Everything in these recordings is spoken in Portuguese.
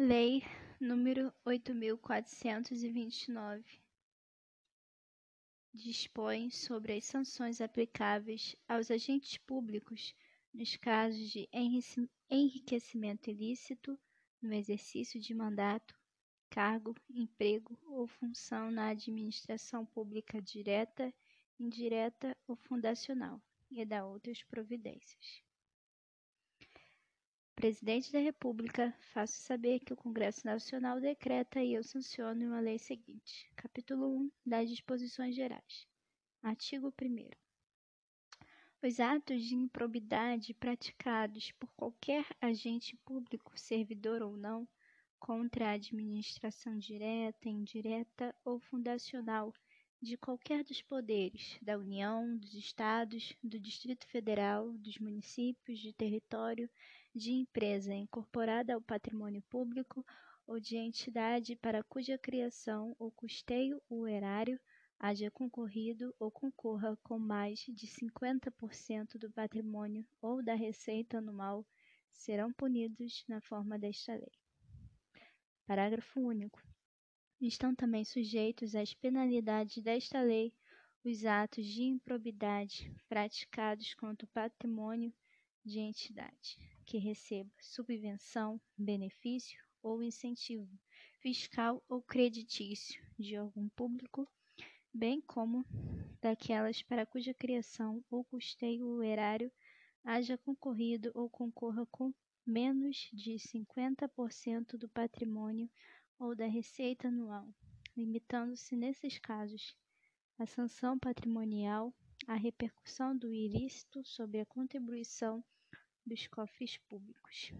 Lei nº oito mil quatrocentos e e nove dispõe sobre as sanções aplicáveis aos agentes públicos nos casos de enriquecimento ilícito no exercício de mandato, cargo, emprego ou função na administração pública direta, indireta ou fundacional, e da outras providências. Presidente da República, faço saber que o Congresso Nacional decreta e eu sanciono uma lei seguinte. Capítulo 1 das Disposições Gerais. Artigo 1 Os atos de improbidade praticados por qualquer agente público, servidor ou não, contra a administração direta, indireta ou fundacional de qualquer dos poderes da União, dos Estados, do Distrito Federal, dos municípios, de território, de empresa incorporada ao patrimônio público ou de entidade para cuja criação ou custeio o erário haja concorrido ou concorra com mais de 50% do patrimônio ou da receita anual serão punidos na forma desta lei. Parágrafo único. Estão também sujeitos às penalidades desta lei os atos de improbidade praticados contra o patrimônio de entidade que receba subvenção, benefício ou incentivo fiscal ou creditício de algum público, bem como daquelas para cuja criação ou custeio o erário haja concorrido ou concorra com menos de 50% do patrimônio ou da receita anual, limitando-se nesses casos a sanção patrimonial à repercussão do ilícito sobre a contribuição dos cofres públicos.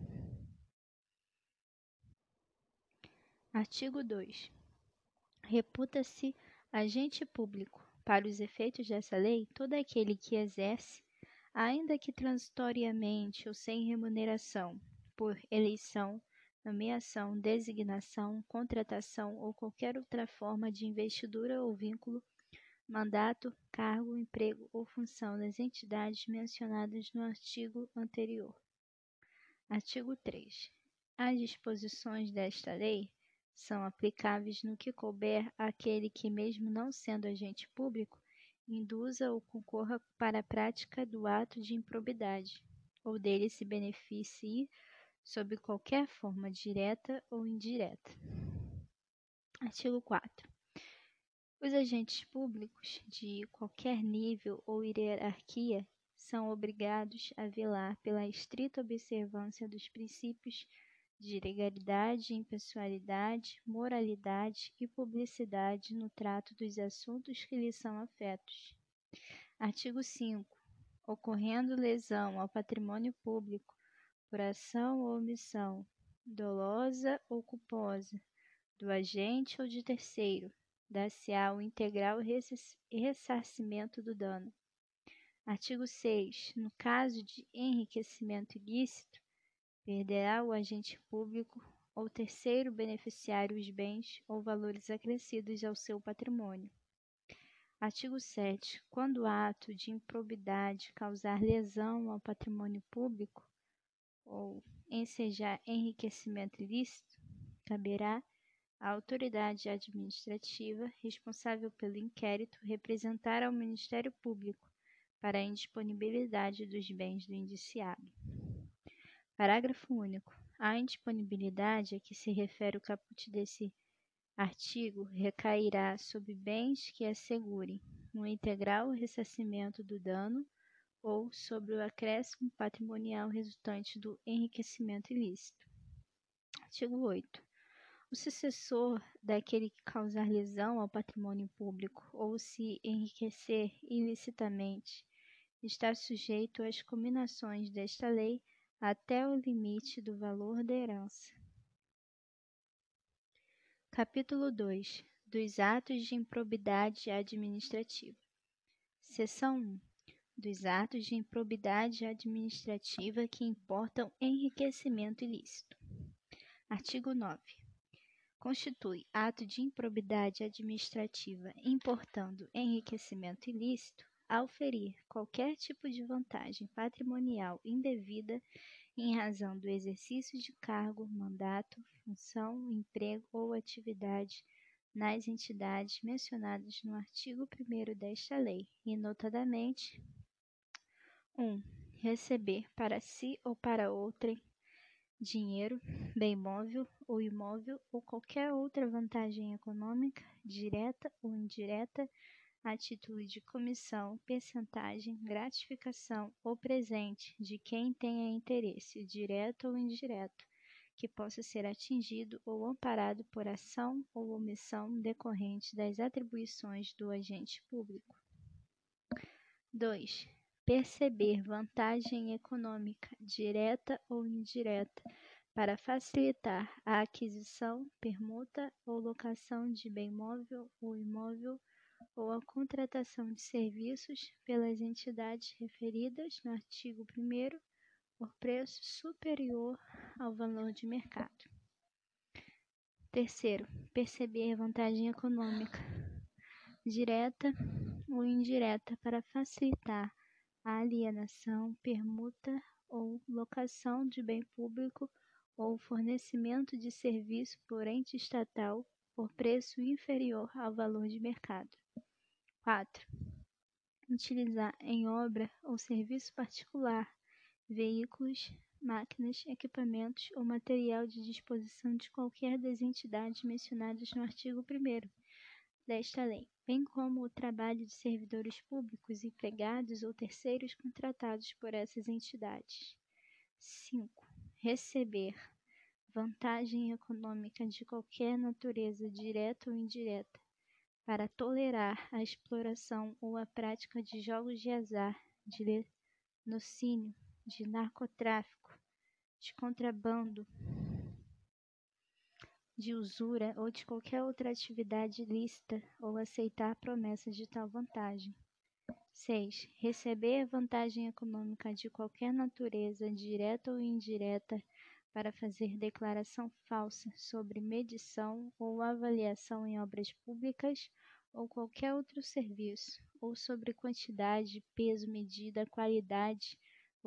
Artigo 2. Reputa-se agente público, para os efeitos dessa lei, todo aquele que exerce, ainda que transitoriamente ou sem remuneração, por eleição, nomeação, designação, contratação ou qualquer outra forma de investidura ou vínculo, mandato, cargo, emprego ou função das entidades mencionadas no artigo anterior. Artigo 3. As disposições desta lei são aplicáveis no que couber àquele que, mesmo não sendo agente público, induza ou concorra para a prática do ato de improbidade, ou dele se beneficie sob qualquer forma direta ou indireta. Artigo 4. Os agentes públicos de qualquer nível ou hierarquia são obrigados a velar pela estrita observância dos princípios de legalidade, impessoalidade, moralidade e publicidade no trato dos assuntos que lhes são afetos. Artigo 5. Ocorrendo lesão ao patrimônio público por ação ou omissão, dolosa ou culposa, do agente ou de terceiro, dar-se-á o integral ressarcimento do dano. Artigo 6. No caso de enriquecimento ilícito, perderá o agente público ou terceiro beneficiário os bens ou valores acrescidos ao seu patrimônio. Artigo 7. Quando o ato de improbidade causar lesão ao patrimônio público, ou ensejar enriquecimento ilícito, caberá à autoridade administrativa responsável pelo inquérito representar ao Ministério Público para a indisponibilidade dos bens do indiciado. Parágrafo único. A indisponibilidade a que se refere o caput desse artigo recairá sobre bens que assegurem um integral ressarcimento do dano ou sobre o acréscimo patrimonial resultante do enriquecimento ilícito. Artigo 8. O sucessor daquele que causar lesão ao patrimônio público ou se enriquecer ilicitamente está sujeito às combinações desta lei até o limite do valor da herança. Capítulo 2 dos atos de improbidade administrativa. Seção 1 dos atos de improbidade administrativa que importam enriquecimento ilícito. Artigo 9. Constitui ato de improbidade administrativa importando enriquecimento ilícito ao ferir qualquer tipo de vantagem patrimonial indevida em razão do exercício de cargo, mandato, função, emprego ou atividade nas entidades mencionadas no artigo 1 desta lei, e notadamente 1. Um, receber para si ou para outrem dinheiro, bem móvel ou imóvel ou qualquer outra vantagem econômica, direta ou indireta, a título de comissão, percentagem, gratificação ou presente de quem tenha interesse, direto ou indireto, que possa ser atingido ou amparado por ação ou omissão decorrente das atribuições do agente público. 2. Perceber vantagem econômica, direta ou indireta, para facilitar a aquisição, permuta ou locação de bem móvel ou imóvel ou a contratação de serviços pelas entidades referidas no artigo 1 por preço superior ao valor de mercado. Terceiro, perceber vantagem econômica, direta ou indireta, para facilitar alienação, permuta ou locação de bem público ou fornecimento de serviço por ente estatal por preço inferior ao valor de mercado. 4. Utilizar em obra ou serviço particular veículos, máquinas, equipamentos ou material de disposição de qualquer das entidades mencionadas no artigo 1 desta lei, bem como o trabalho de servidores públicos, empregados ou terceiros contratados por essas entidades. 5. Receber vantagem econômica de qualquer natureza, direta ou indireta, para tolerar a exploração ou a prática de jogos de azar, de lenocínio, de narcotráfico, de contrabando, de usura ou de qualquer outra atividade ilícita ou aceitar promessas de tal vantagem. 6. Receber vantagem econômica de qualquer natureza, direta ou indireta, para fazer declaração falsa sobre medição ou avaliação em obras públicas ou qualquer outro serviço, ou sobre quantidade, peso, medida, qualidade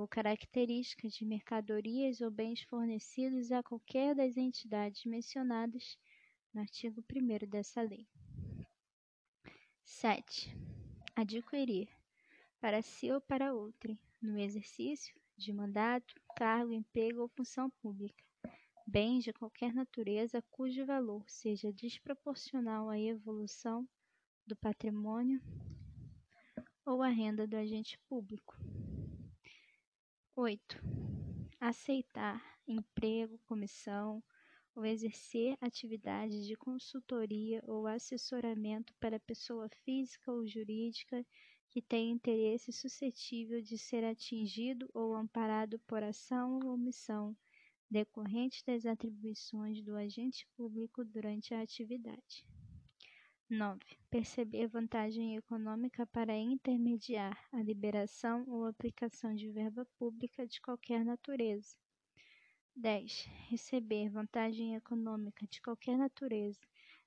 ou características de mercadorias ou bens fornecidos a qualquer das entidades mencionadas no artigo 1 dessa lei. 7. Adquirir, para si ou para outrem, no exercício de mandato, cargo, emprego ou função pública, bens de qualquer natureza cujo valor seja desproporcional à evolução do patrimônio ou à renda do agente público. 8. Aceitar emprego, comissão ou exercer atividade de consultoria ou assessoramento para pessoa física ou jurídica que tenha interesse suscetível de ser atingido ou amparado por ação ou omissão decorrente das atribuições do agente público durante a atividade. 9. Perceber vantagem econômica para intermediar a liberação ou aplicação de verba pública de qualquer natureza. 10. Receber vantagem econômica de qualquer natureza,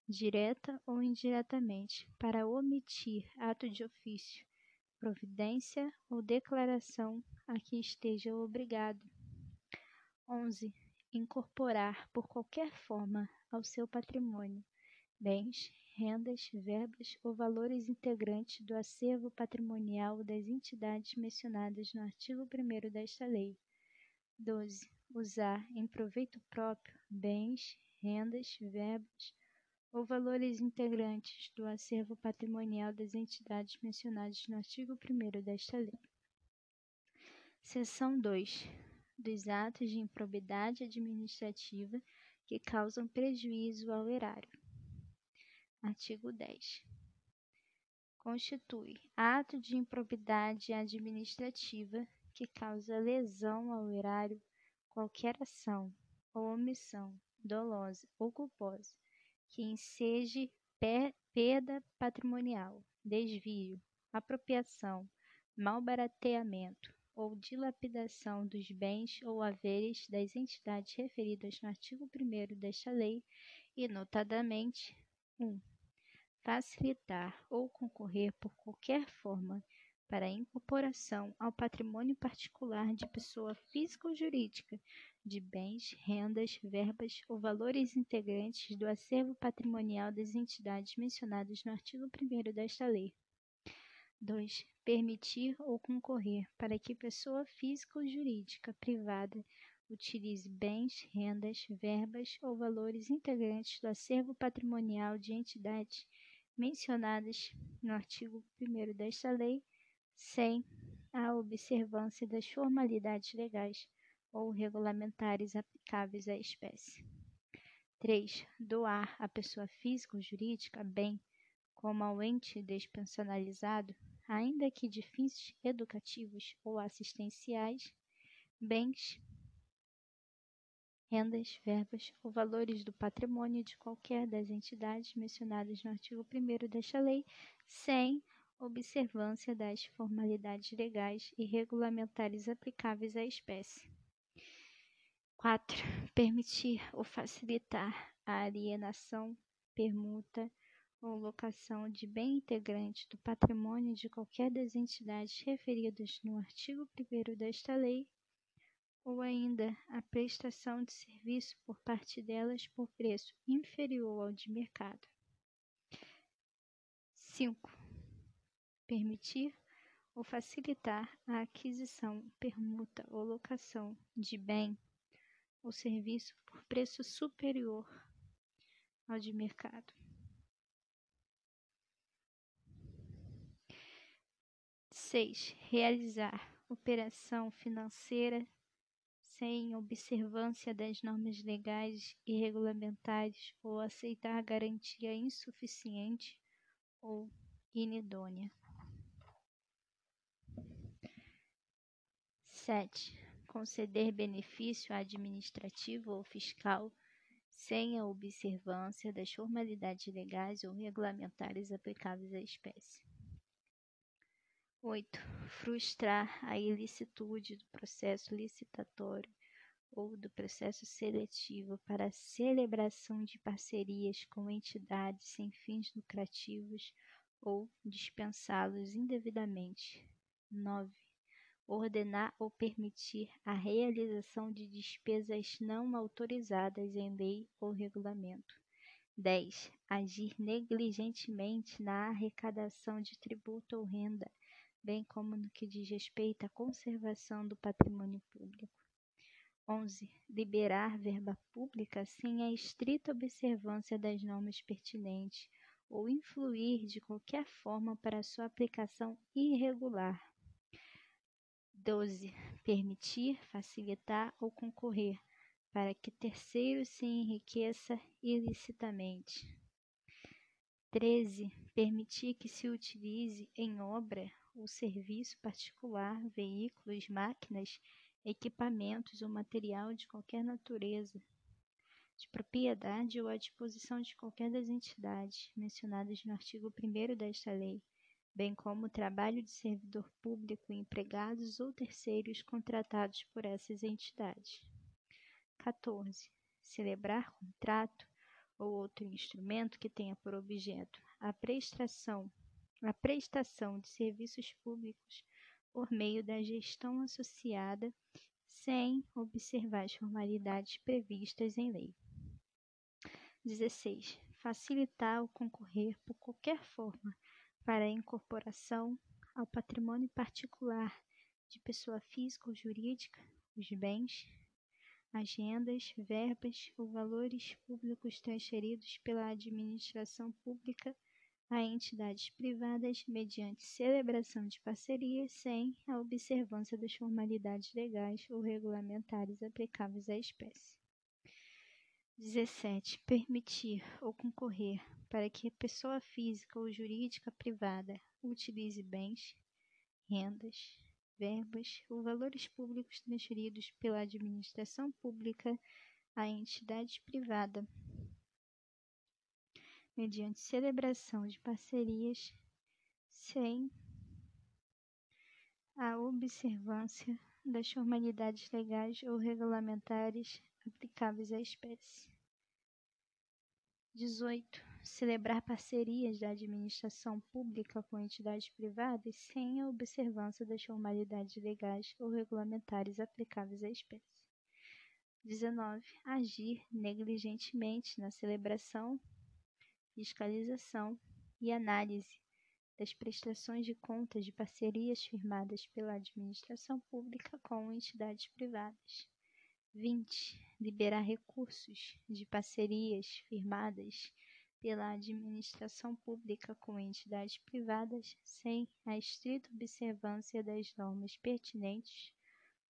direta ou indiretamente, para omitir ato de ofício, providência ou declaração a que esteja obrigado. 11. Incorporar por qualquer forma ao seu patrimônio bens, rendas, verbas ou valores integrantes do acervo patrimonial das entidades mencionadas no artigo 1 desta lei. 12. Usar em proveito próprio bens, rendas, verbas ou valores integrantes do acervo patrimonial das entidades mencionadas no artigo 1 desta lei. Seção 2. Dos atos de improbidade administrativa que causam prejuízo ao erário. Artigo 10. Constitui ato de improbidade administrativa que causa lesão ao erário qualquer ação ou omissão dolosa ou culposa que enseje perda patrimonial, desvio, apropriação, malbarateamento ou dilapidação dos bens ou haveres das entidades referidas no artigo 1 desta lei e, notadamente, 1. Um, facilitar ou concorrer por qualquer forma para a incorporação ao patrimônio particular de pessoa física ou jurídica de bens, rendas, verbas ou valores integrantes do acervo patrimonial das entidades mencionadas no artigo 1 desta lei. 2. Permitir ou concorrer para que pessoa física ou jurídica privada utilize bens, rendas, verbas ou valores integrantes do acervo patrimonial de entidades mencionadas no artigo 1 desta lei, sem a observância das formalidades legais ou regulamentares aplicáveis à espécie. 3. Doar à pessoa física ou jurídica bem, como ao ente despensionalizado, ainda que de fins educativos ou assistenciais, bens, rendas, verbas ou valores do patrimônio de qualquer das entidades mencionadas no artigo 1 desta lei, sem observância das formalidades legais e regulamentares aplicáveis à espécie. 4. Permitir ou facilitar a alienação, permuta ou locação de bem integrante do patrimônio de qualquer das entidades referidas no artigo 1 desta lei, ou ainda a prestação de serviço por parte delas por preço inferior ao de mercado. 5. Permitir ou facilitar a aquisição, permuta ou locação de bem ou serviço por preço superior ao de mercado. 6. Realizar operação financeira sem observância das normas legais e regulamentares ou aceitar garantia insuficiente ou inidônea. 7. Conceder benefício administrativo ou fiscal sem a observância das formalidades legais ou regulamentares aplicáveis à espécie. 8. Frustrar a ilicitude do processo licitatório ou do processo seletivo para celebração de parcerias com entidades sem fins lucrativos ou dispensá-los indevidamente. 9. Ordenar ou permitir a realização de despesas não autorizadas em lei ou regulamento. 10. Agir negligentemente na arrecadação de tributo ou renda bem como no que diz respeito à conservação do patrimônio público. 11. Liberar verba pública sem a estrita observância das normas pertinentes ou influir de qualquer forma para sua aplicação irregular. 12. Permitir, facilitar ou concorrer para que terceiro se enriqueça ilicitamente. 13. Permitir que se utilize em obra ou serviço particular, veículos, máquinas, equipamentos ou material de qualquer natureza, de propriedade ou à disposição de qualquer das entidades mencionadas no artigo 1 desta lei, bem como o trabalho de servidor público, empregados ou terceiros contratados por essas entidades. 14. Celebrar contrato ou outro instrumento que tenha por objeto a prestação a prestação de serviços públicos por meio da gestão associada, sem observar as formalidades previstas em lei. 16. Facilitar ou concorrer por qualquer forma para a incorporação ao patrimônio particular de pessoa física ou jurídica, os bens, agendas, verbas ou valores públicos transferidos pela administração pública a entidades privadas mediante celebração de parcerias sem a observância das formalidades legais ou regulamentares aplicáveis à espécie. 17. Permitir ou concorrer para que a pessoa física ou jurídica privada utilize bens, rendas, verbas ou valores públicos transferidos pela administração pública à entidade privada mediante celebração de parcerias sem a observância das formalidades legais ou regulamentares aplicáveis à espécie. 18. celebrar parcerias da administração pública com entidades privadas sem a observância das formalidades legais ou regulamentares aplicáveis à espécie. 19. Agir negligentemente na celebração, fiscalização e análise das prestações de contas de parcerias firmadas pela administração pública com entidades privadas. 20. Liberar recursos de parcerias firmadas pela administração pública com entidades privadas sem a estrita observância das normas pertinentes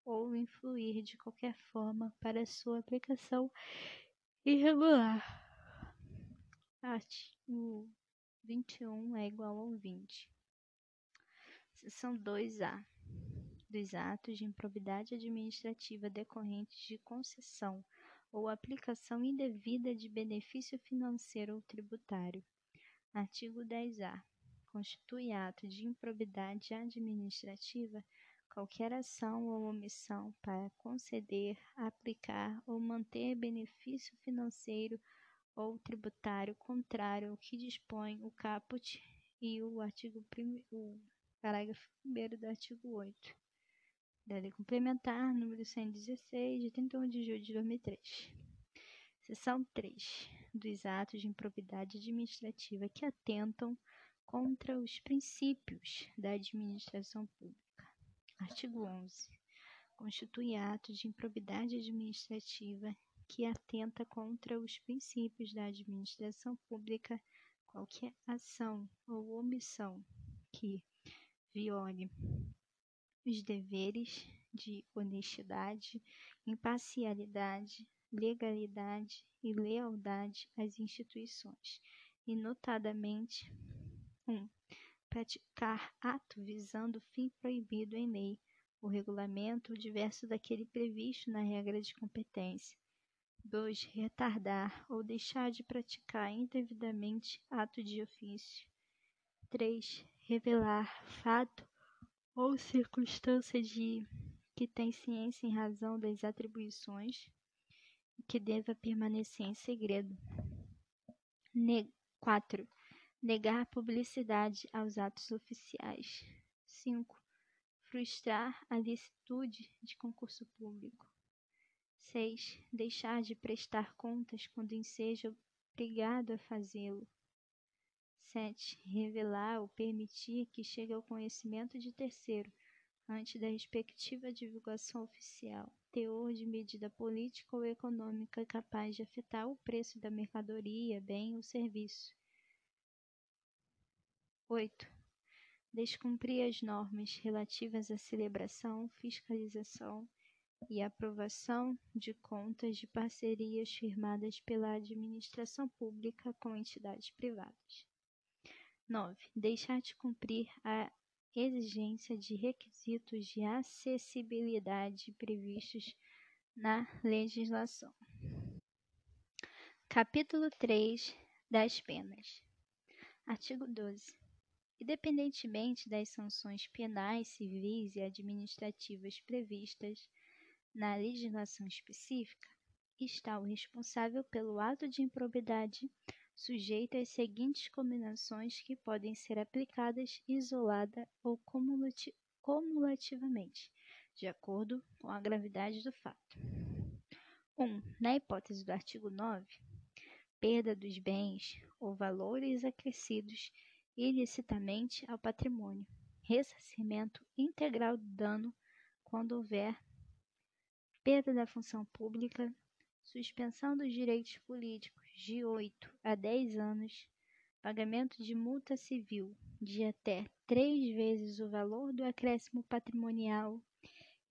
ou influir de qualquer forma para sua aplicação irregular. Artigo 21 é igual ao 20. Seção 2A. Dos atos de improbidade administrativa decorrentes de concessão ou aplicação indevida de benefício financeiro ou tributário. Artigo 10-A. Constitui ato de improbidade administrativa qualquer ação ou omissão para conceder, aplicar ou manter benefício financeiro ou tributário contrário ao que dispõe o caput e o artigo o parágrafo 1 do artigo 8 da Lei Complementar número 116, de 31 de julho de 2003. Seção 3. Dos atos de improbidade administrativa que atentam contra os princípios da administração pública. Artigo 11. Constitui ato de improbidade administrativa que atenta contra os princípios da administração pública qualquer ação ou omissão que viole os deveres de honestidade, imparcialidade, legalidade e lealdade às instituições, e notadamente 1. Um, praticar ato visando fim proibido em lei, o regulamento diverso daquele previsto na regra de competência. 2. Retardar ou deixar de praticar indevidamente ato de ofício. 3. Revelar fato ou circunstância de que tem ciência em razão das atribuições que deva permanecer em segredo. 4. Negar publicidade aos atos oficiais. 5. Frustrar a licitude de concurso público. 6. Deixar de prestar contas quando seja obrigado a fazê-lo. 7. Revelar ou permitir que chegue ao conhecimento de terceiro, antes da respectiva divulgação oficial, teor de medida política ou econômica capaz de afetar o preço da mercadoria, bem ou serviço. 8. Descumprir as normas relativas à celebração, fiscalização e aprovação de contas de parcerias firmadas pela administração pública com entidades privadas. 9. Deixar de cumprir a exigência de requisitos de acessibilidade previstos na legislação. Capítulo 3 das penas. Artigo 12. Independentemente das sanções penais, civis e administrativas previstas na legislação específica, está o responsável pelo ato de improbidade sujeito às seguintes combinações que podem ser aplicadas isolada ou cumulativamente, de acordo com a gravidade do fato. 1. Um, na hipótese do artigo 9, perda dos bens ou valores acrescidos ilicitamente ao patrimônio, ressarcimento integral do dano quando houver perda da função pública, suspensão dos direitos políticos de 8 a 10 anos, pagamento de multa civil de até três vezes o valor do acréscimo patrimonial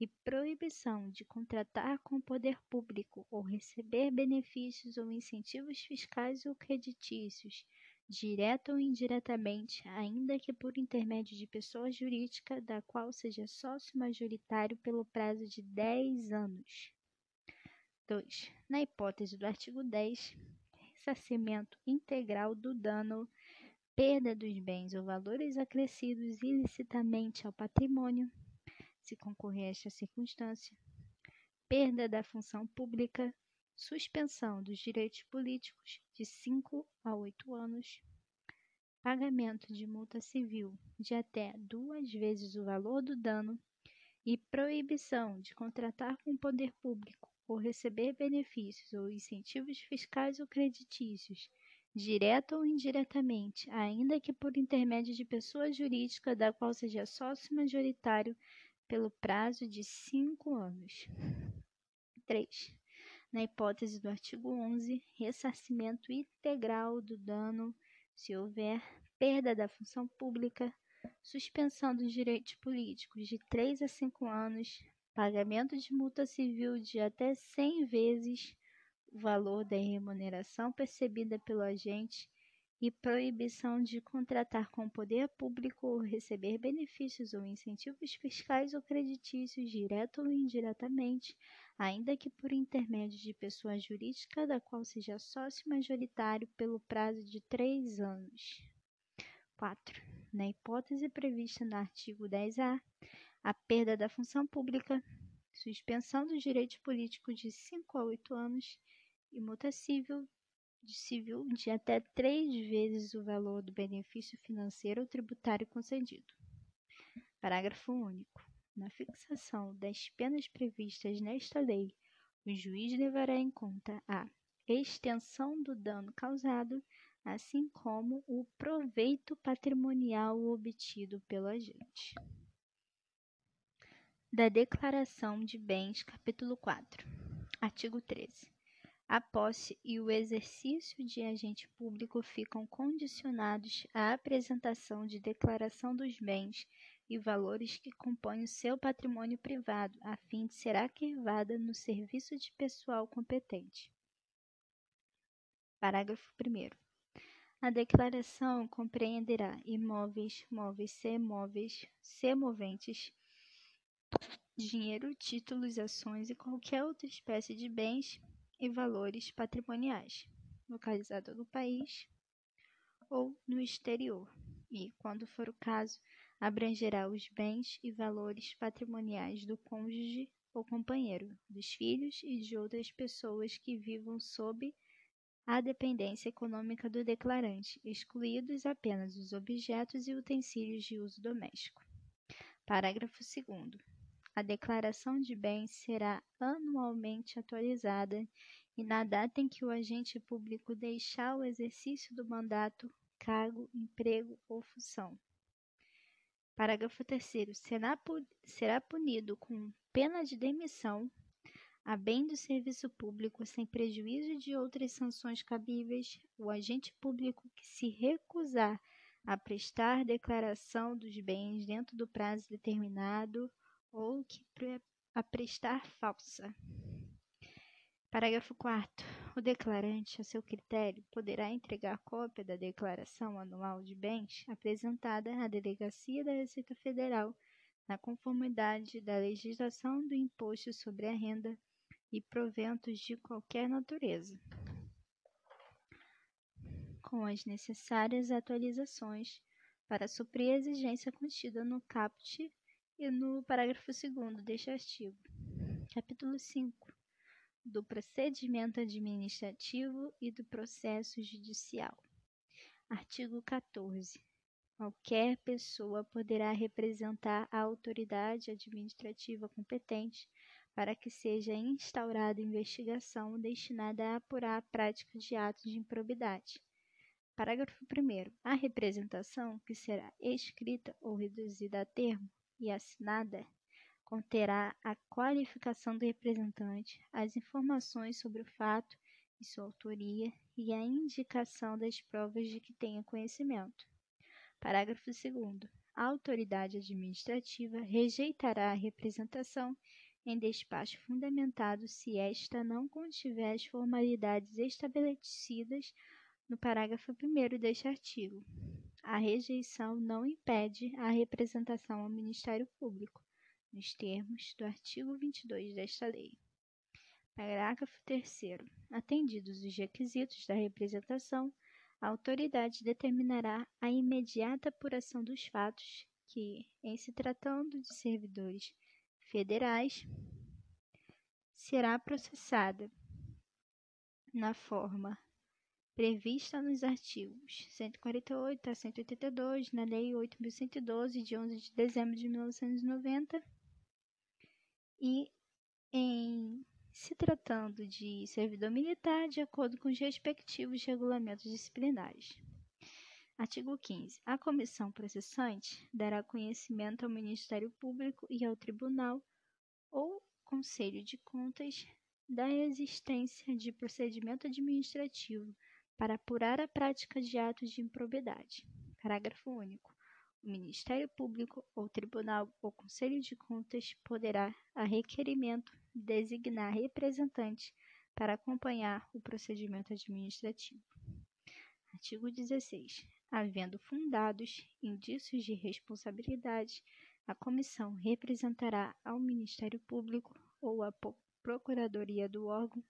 e proibição de contratar com o poder público ou receber benefícios ou incentivos fiscais ou creditícios, direta ou indiretamente, ainda que por intermédio de pessoa jurídica da qual seja sócio majoritário pelo prazo de 10 anos. 2. Na hipótese do artigo 10, ressarcimento integral do dano, perda dos bens ou valores acrescidos ilicitamente ao patrimônio, se concorrer a esta circunstância, perda da função pública, suspensão dos direitos políticos de 5 a 8 anos, pagamento de multa civil de até duas vezes o valor do dano e proibição de contratar com o poder público ou receber benefícios ou incentivos fiscais ou creditícios, direta ou indiretamente, ainda que por intermédio de pessoa jurídica da qual seja sócio majoritário pelo prazo de cinco anos. 3. Na hipótese do artigo 11, ressarcimento integral do dano se houver perda da função pública, suspensão dos direitos políticos de 3 a 5 anos, pagamento de multa civil de até 100 vezes o valor da remuneração percebida pelo agente e proibição de contratar com o poder público ou receber benefícios ou incentivos fiscais ou creditícios, direto ou indiretamente, ainda que por intermédio de pessoa jurídica da qual seja sócio majoritário pelo prazo de três anos. 4. Na hipótese prevista no artigo 10A, a perda da função pública, suspensão dos direitos políticos de 5 a 8 anos multa civil civil de até três vezes o valor do benefício financeiro ou tributário concedido. Parágrafo único. Na fixação das penas previstas nesta lei, o juiz levará em conta a extensão do dano causado, assim como o proveito patrimonial obtido pelo agente. Da Declaração de Bens, capítulo 4, artigo 13. A posse e o exercício de agente público ficam condicionados à apresentação de declaração dos bens e valores que compõem o seu patrimônio privado, a fim de ser arquivada no serviço de pessoal competente. Parágrafo 1. A declaração compreenderá imóveis, móveis, semóveis, semoventes, dinheiro, títulos, ações e qualquer outra espécie de bens e valores patrimoniais, localizado no país ou no exterior, e, quando for o caso, abrangerá os bens e valores patrimoniais do cônjuge ou companheiro, dos filhos e de outras pessoas que vivam sob a dependência econômica do declarante, excluídos apenas os objetos e utensílios de uso doméstico. Parágrafo 2. A declaração de bens será anualmente atualizada e na data em que o agente público deixar o exercício do mandato, cargo, emprego ou função. Parágrafo 3. Será, punido com pena de demissão, a bem do serviço público, sem prejuízo de outras sanções cabíveis, o agente público que se recusar a prestar declaração dos bens dentro do prazo determinado ou que a prestar falsa. Parágrafo 4. O declarante, a seu critério, poderá entregar cópia da declaração anual de bens apresentada à Delegacia da Receita Federal, na conformidade da legislação do imposto sobre a renda e proventos de qualquer natureza, com as necessárias atualizações para suprir a exigência contida no caput e no parágrafo 2 deste artigo. Capítulo 5 do procedimento administrativo e do processo judicial. Artigo 14. Qualquer pessoa poderá representar a autoridade administrativa competente para que seja instaurada investigação destinada a apurar a prática de atos de improbidade. Parágrafo 1. A representação, que será escrita ou reduzida a termo, e assinada conterá a qualificação do representante, as informações sobre o fato e sua autoria e a indicação das provas de que tenha conhecimento. Parágrafo 2. A autoridade administrativa rejeitará a representação em despacho fundamentado se esta não contiver as formalidades estabelecidas no parágrafo 1 deste artigo. A rejeição não impede a representação ao Ministério Público, nos termos do artigo 22 desta lei. Parágrafo 3. Atendidos os requisitos da representação, a autoridade determinará a imediata apuração dos fatos que, em se tratando de servidores federais, será processada na forma prevista nos artigos 148 a 182 na Lei 8.112, de 11 de dezembro de 1990, e em se tratando de servidor militar, de acordo com os respectivos regulamentos disciplinares. Artigo 15. A comissão processante dará conhecimento ao Ministério Público e ao Tribunal ou Conselho de Contas da existência de procedimento administrativo para apurar a prática de atos de improbidade. Parágrafo único. O Ministério Público ou Tribunal ou Conselho de Contas poderá, a requerimento, designar representante para acompanhar o procedimento administrativo. Artigo 16. Havendo fundados indícios de responsabilidade, a comissão representará ao Ministério Público ou à Procuradoria do órgão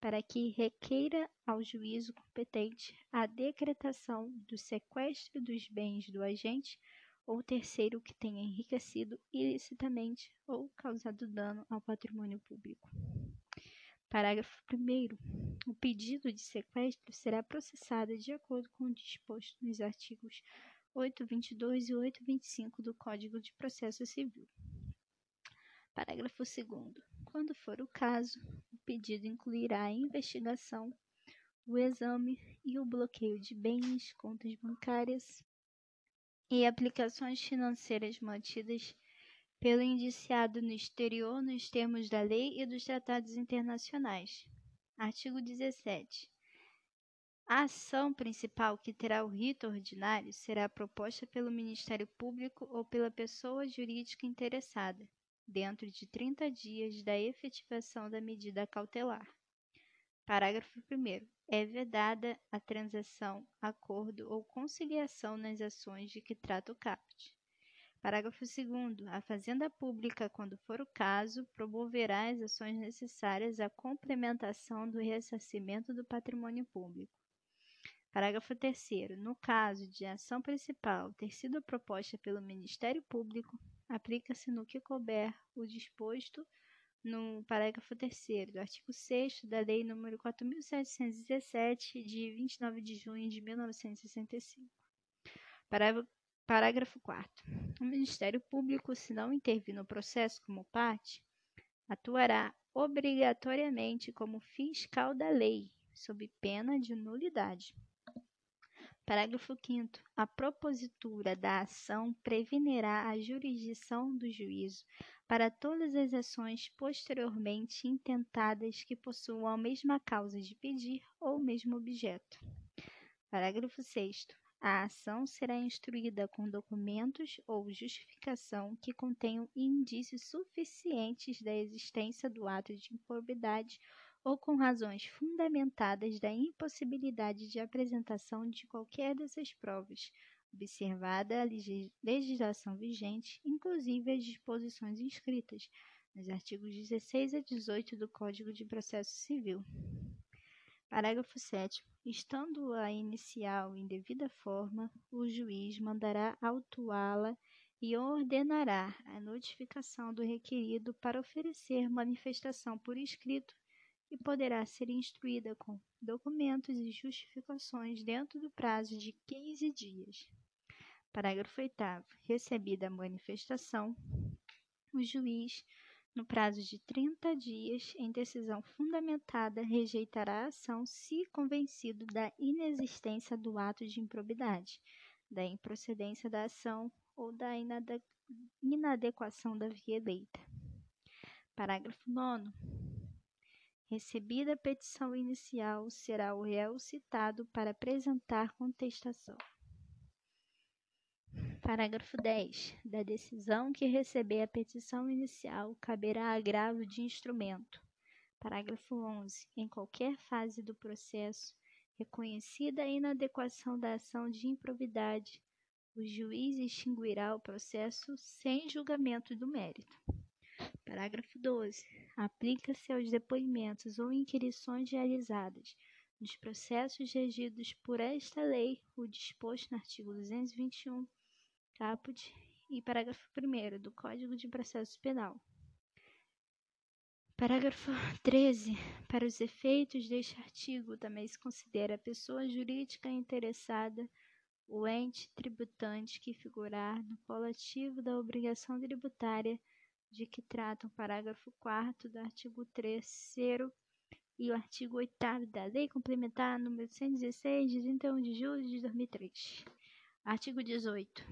para que requeira ao juízo competente a decretação do sequestro dos bens do agente ou terceiro que tenha enriquecido ilicitamente ou causado dano ao patrimônio público. Parágrafo 1. O pedido de sequestro será processado de acordo com o disposto nos artigos 822 e 825 do Código de Processo Civil. Parágrafo 2. Quando for o caso, pedido incluirá a investigação, o exame e o bloqueio de bens, contas bancárias e aplicações financeiras mantidas pelo indiciado no exterior nos termos da lei e dos tratados internacionais. Artigo 17. A ação principal que terá o rito ordinário será proposta pelo Ministério Público ou pela pessoa jurídica interessada, dentro de 30 dias da efetivação da medida cautelar. Parágrafo 1. É vedada a transação, acordo ou conciliação nas ações de que trata o caput. Parágrafo 2. A Fazenda Pública, quando for o caso, promoverá as ações necessárias à complementação do ressarcimento do patrimônio público. Parágrafo 3. No caso de ação principal ter sido proposta pelo Ministério Público, aplica-se no que couber o disposto no parágrafo 3 do artigo 6 da Lei nº 4.717, de 29 de junho de 1965. Parágrafo 4 O Ministério Público, se não intervir no processo como parte, atuará obrigatoriamente como fiscal da lei, sob pena de nulidade. Parágrafo 5 A propositura da ação prevenirá a jurisdição do juízo para todas as ações posteriormente intentadas que possuam a mesma causa de pedir ou o mesmo objeto. Parágrafo 6 a ação será instruída com documentos ou justificação que contenham indícios suficientes da existência do ato de improbidade ou com razões fundamentadas da impossibilidade de apresentação de qualquer dessas provas, observada a legislação vigente, inclusive as disposições inscritas nos artigos 16 a 18 do Código de Processo Civil. Parágrafo 7. Estando a inicial em devida forma, o juiz mandará autuá-la e ordenará a notificação do requerido para oferecer manifestação por escrito e poderá ser instruída com documentos e justificações dentro do prazo de 15 dias. Parágrafo 8. Recebida a manifestação, o juiz, no prazo de 30 dias, em decisão fundamentada, rejeitará a ação se convencido da inexistência do ato de improbidade, da improcedência da ação ou da inadequação da via eleita. Parágrafo 9. Recebida a petição inicial, será o réu citado para apresentar contestação. Parágrafo 10. Da decisão que receber a petição inicial, caberá agravo de instrumento. Parágrafo 11. Em qualquer fase do processo, reconhecida a inadequação da ação de improbidade, o juiz extinguirá o processo sem julgamento do mérito. Parágrafo 12. Aplica-se aos depoimentos ou inquirições realizadas nos processos regidos por esta lei o disposto no artigo 221, caput e parágrafo 1 do Código de Processo Penal. Parágrafo 13. Para os efeitos deste artigo, também se considera a pessoa jurídica interessada o ente tributante que figurar no coletivo da obrigação tributária de que trata o parágrafo 4 do artigo 3 e o artigo 8 da Lei Complementar número 116, de 31 de julho de 2003. Artigo 18.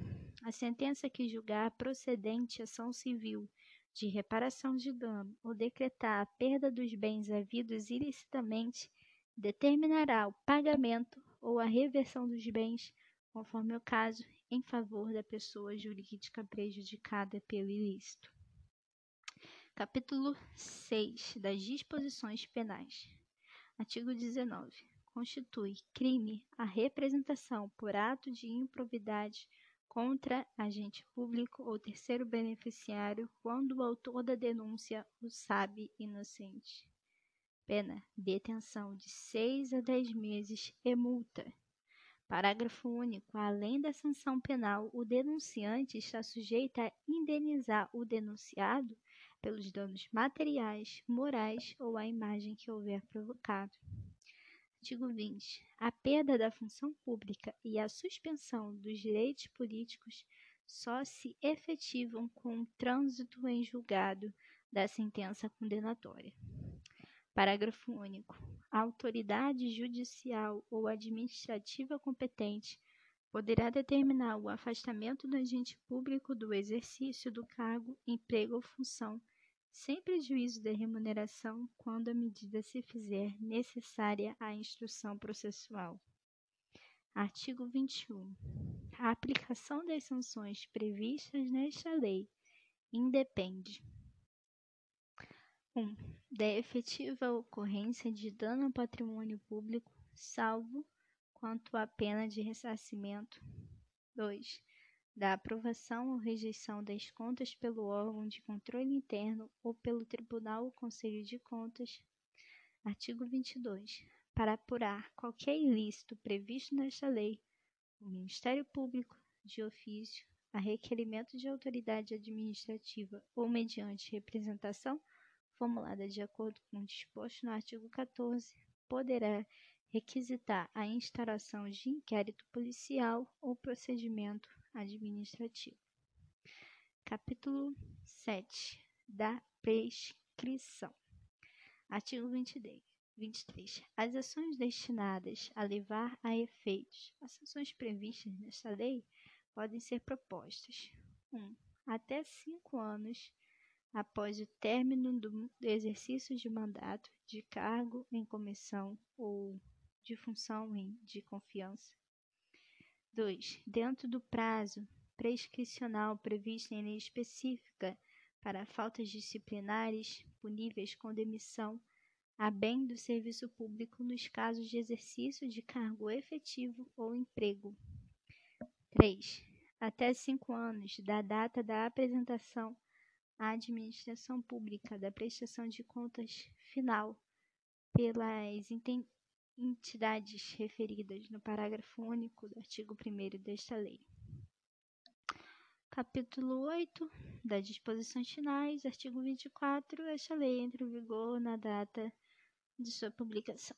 A sentença que julgar procedente ação civil de reparação de dano ou decretar a perda dos bens havidos ilicitamente, determinará o pagamento ou a reversão dos bens, conforme o caso, em favor da pessoa jurídica prejudicada pelo ilícito. Capítulo 6 das Disposições Penais. Artigo 19. Constitui crime a representação por ato de improvidade contra agente público ou terceiro beneficiário quando o autor da denúncia o sabe inocente. Pena: detenção de seis a dez meses e multa. Parágrafo único. Além da sanção penal, o denunciante está sujeito a indenizar o denunciado pelos danos materiais, morais ou a imagem que houver provocado. Artigo 20. A perda da função pública e a suspensão dos direitos políticos só se efetivam com o trânsito em julgado da sentença condenatória. Parágrafo único. A autoridade judicial ou administrativa competente poderá determinar o afastamento do agente público do exercício do cargo, emprego ou função sem prejuízo da remuneração quando a medida se fizer necessária à instrução processual. Artigo 21. A aplicação das sanções previstas nesta lei independe 1. Um, da efetiva ocorrência de dano ao patrimônio público, salvo quanto à pena de ressarcimento. 2 da aprovação ou rejeição das contas pelo órgão de controle interno ou pelo Tribunal ou Conselho de Contas. Artigo 22. Para apurar qualquer ilícito previsto nesta lei, o Ministério Público, de ofício, a requerimento de autoridade administrativa ou mediante representação formulada de acordo com o disposto no artigo 14, poderá requisitar a instauração de inquérito policial ou procedimento administrativo. Capítulo 7 da prescrição. Artigo 23. 23. As ações destinadas a levar a efeitos as ações previstas nesta lei podem ser propostas 1. Um, até cinco anos após o término do exercício de mandato, de cargo em comissão ou de função em, de confiança 2. Dentro do prazo prescricional previsto em lei específica para faltas disciplinares puníveis com demissão a bem do serviço público nos casos de exercício de cargo efetivo ou emprego. 3. Até cinco anos da data da apresentação à administração pública da prestação de contas final pelas entidades referidas no parágrafo único do artigo 1 desta lei. Capítulo 8 das disposições finais, artigo 24. Esta lei entra em vigor na data de sua publicação.